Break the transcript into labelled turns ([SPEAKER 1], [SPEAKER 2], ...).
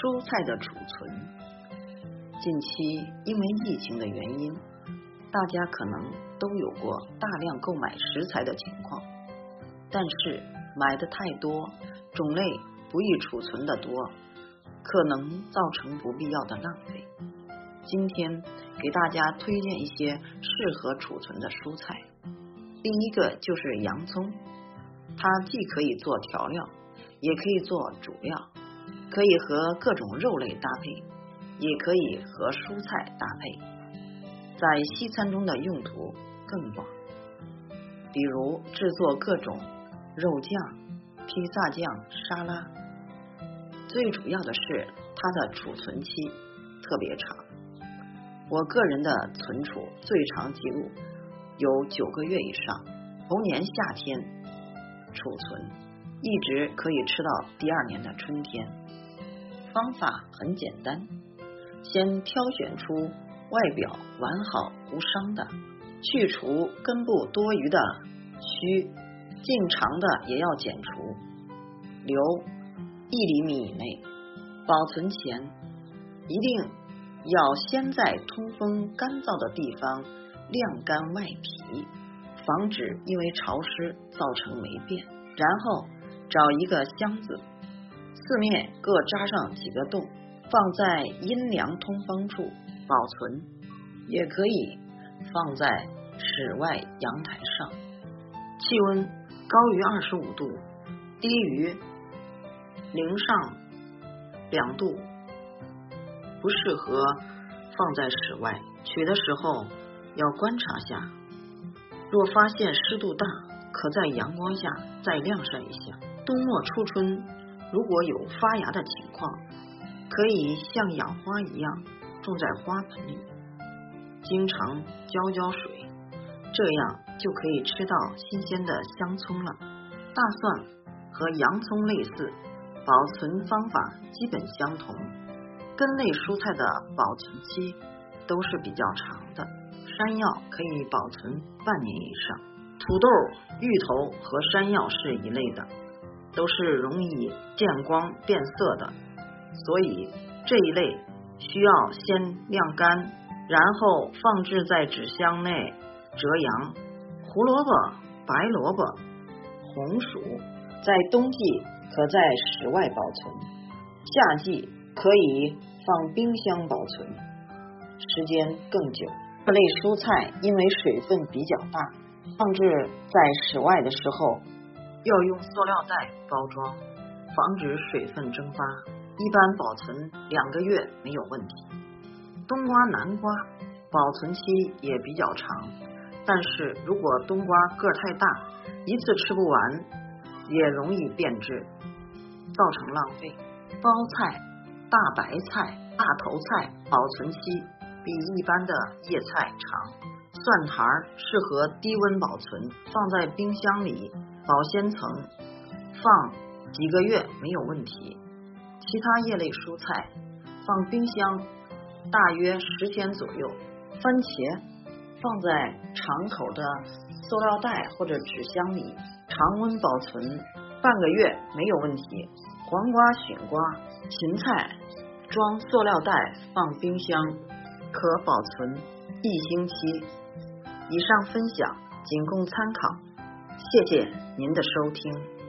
[SPEAKER 1] 蔬菜的储存，近期因为疫情的原因，大家可能都有过大量购买食材的情况，但是买的太多，种类不易储存的多，可能造成不必要的浪费。今天给大家推荐一些适合储存的蔬菜，第一个就是洋葱，它既可以做调料，也可以做主料。可以和各种肉类搭配，也可以和蔬菜搭配，在西餐中的用途更广，比如制作各种肉酱、披萨酱、沙拉。最主要的是它的储存期特别长，我个人的存储最长记录有九个月以上，同年夏天储存，一直可以吃到第二年的春天。方法很简单，先挑选出外表完好无伤的，去除根部多余的须，茎长的也要剪除，留一厘米以内。保存前一定要先在通风干燥的地方晾干外皮，防止因为潮湿造成霉变。然后找一个箱子。四面各扎上几个洞，放在阴凉通风处保存，也可以放在室外阳台上，气温高于二十五度，低于零上两度，不适合放在室外。取的时候要观察下，若发现湿度大，可在阳光下再晾晒一下。冬末初春。如果有发芽的情况，可以像养花一样种在花盆里，经常浇浇水，这样就可以吃到新鲜的香葱了。大蒜和洋葱类似，保存方法基本相同，根类蔬菜的保存期都是比较长的。山药可以保存半年以上，土豆、芋头和山药是一类的。都是容易见光变色的，所以这一类需要先晾干，然后放置在纸箱内遮阳。胡萝卜、白萝卜、红薯在冬季可在室外保存，夏季可以放冰箱保存，时间更久。这类蔬菜因为水分比较大，放置在室外的时候。要用塑料袋包装，防止水分蒸发。一般保存两个月没有问题。冬瓜、南瓜保存期也比较长，但是如果冬瓜个太大，一次吃不完，也容易变质，造成浪费。包菜、大白菜、大头菜保存期比一般的叶菜长。蒜苔适合低温保存，放在冰箱里。保鲜层放几个月没有问题，其他叶类蔬菜放冰箱大约十天左右。番茄放在敞口的塑料袋或者纸箱里，常温保存半个月没有问题。黄瓜、雪瓜、芹菜装塑料袋放冰箱可保存一星期。以上分享仅供参考。谢谢您的收听。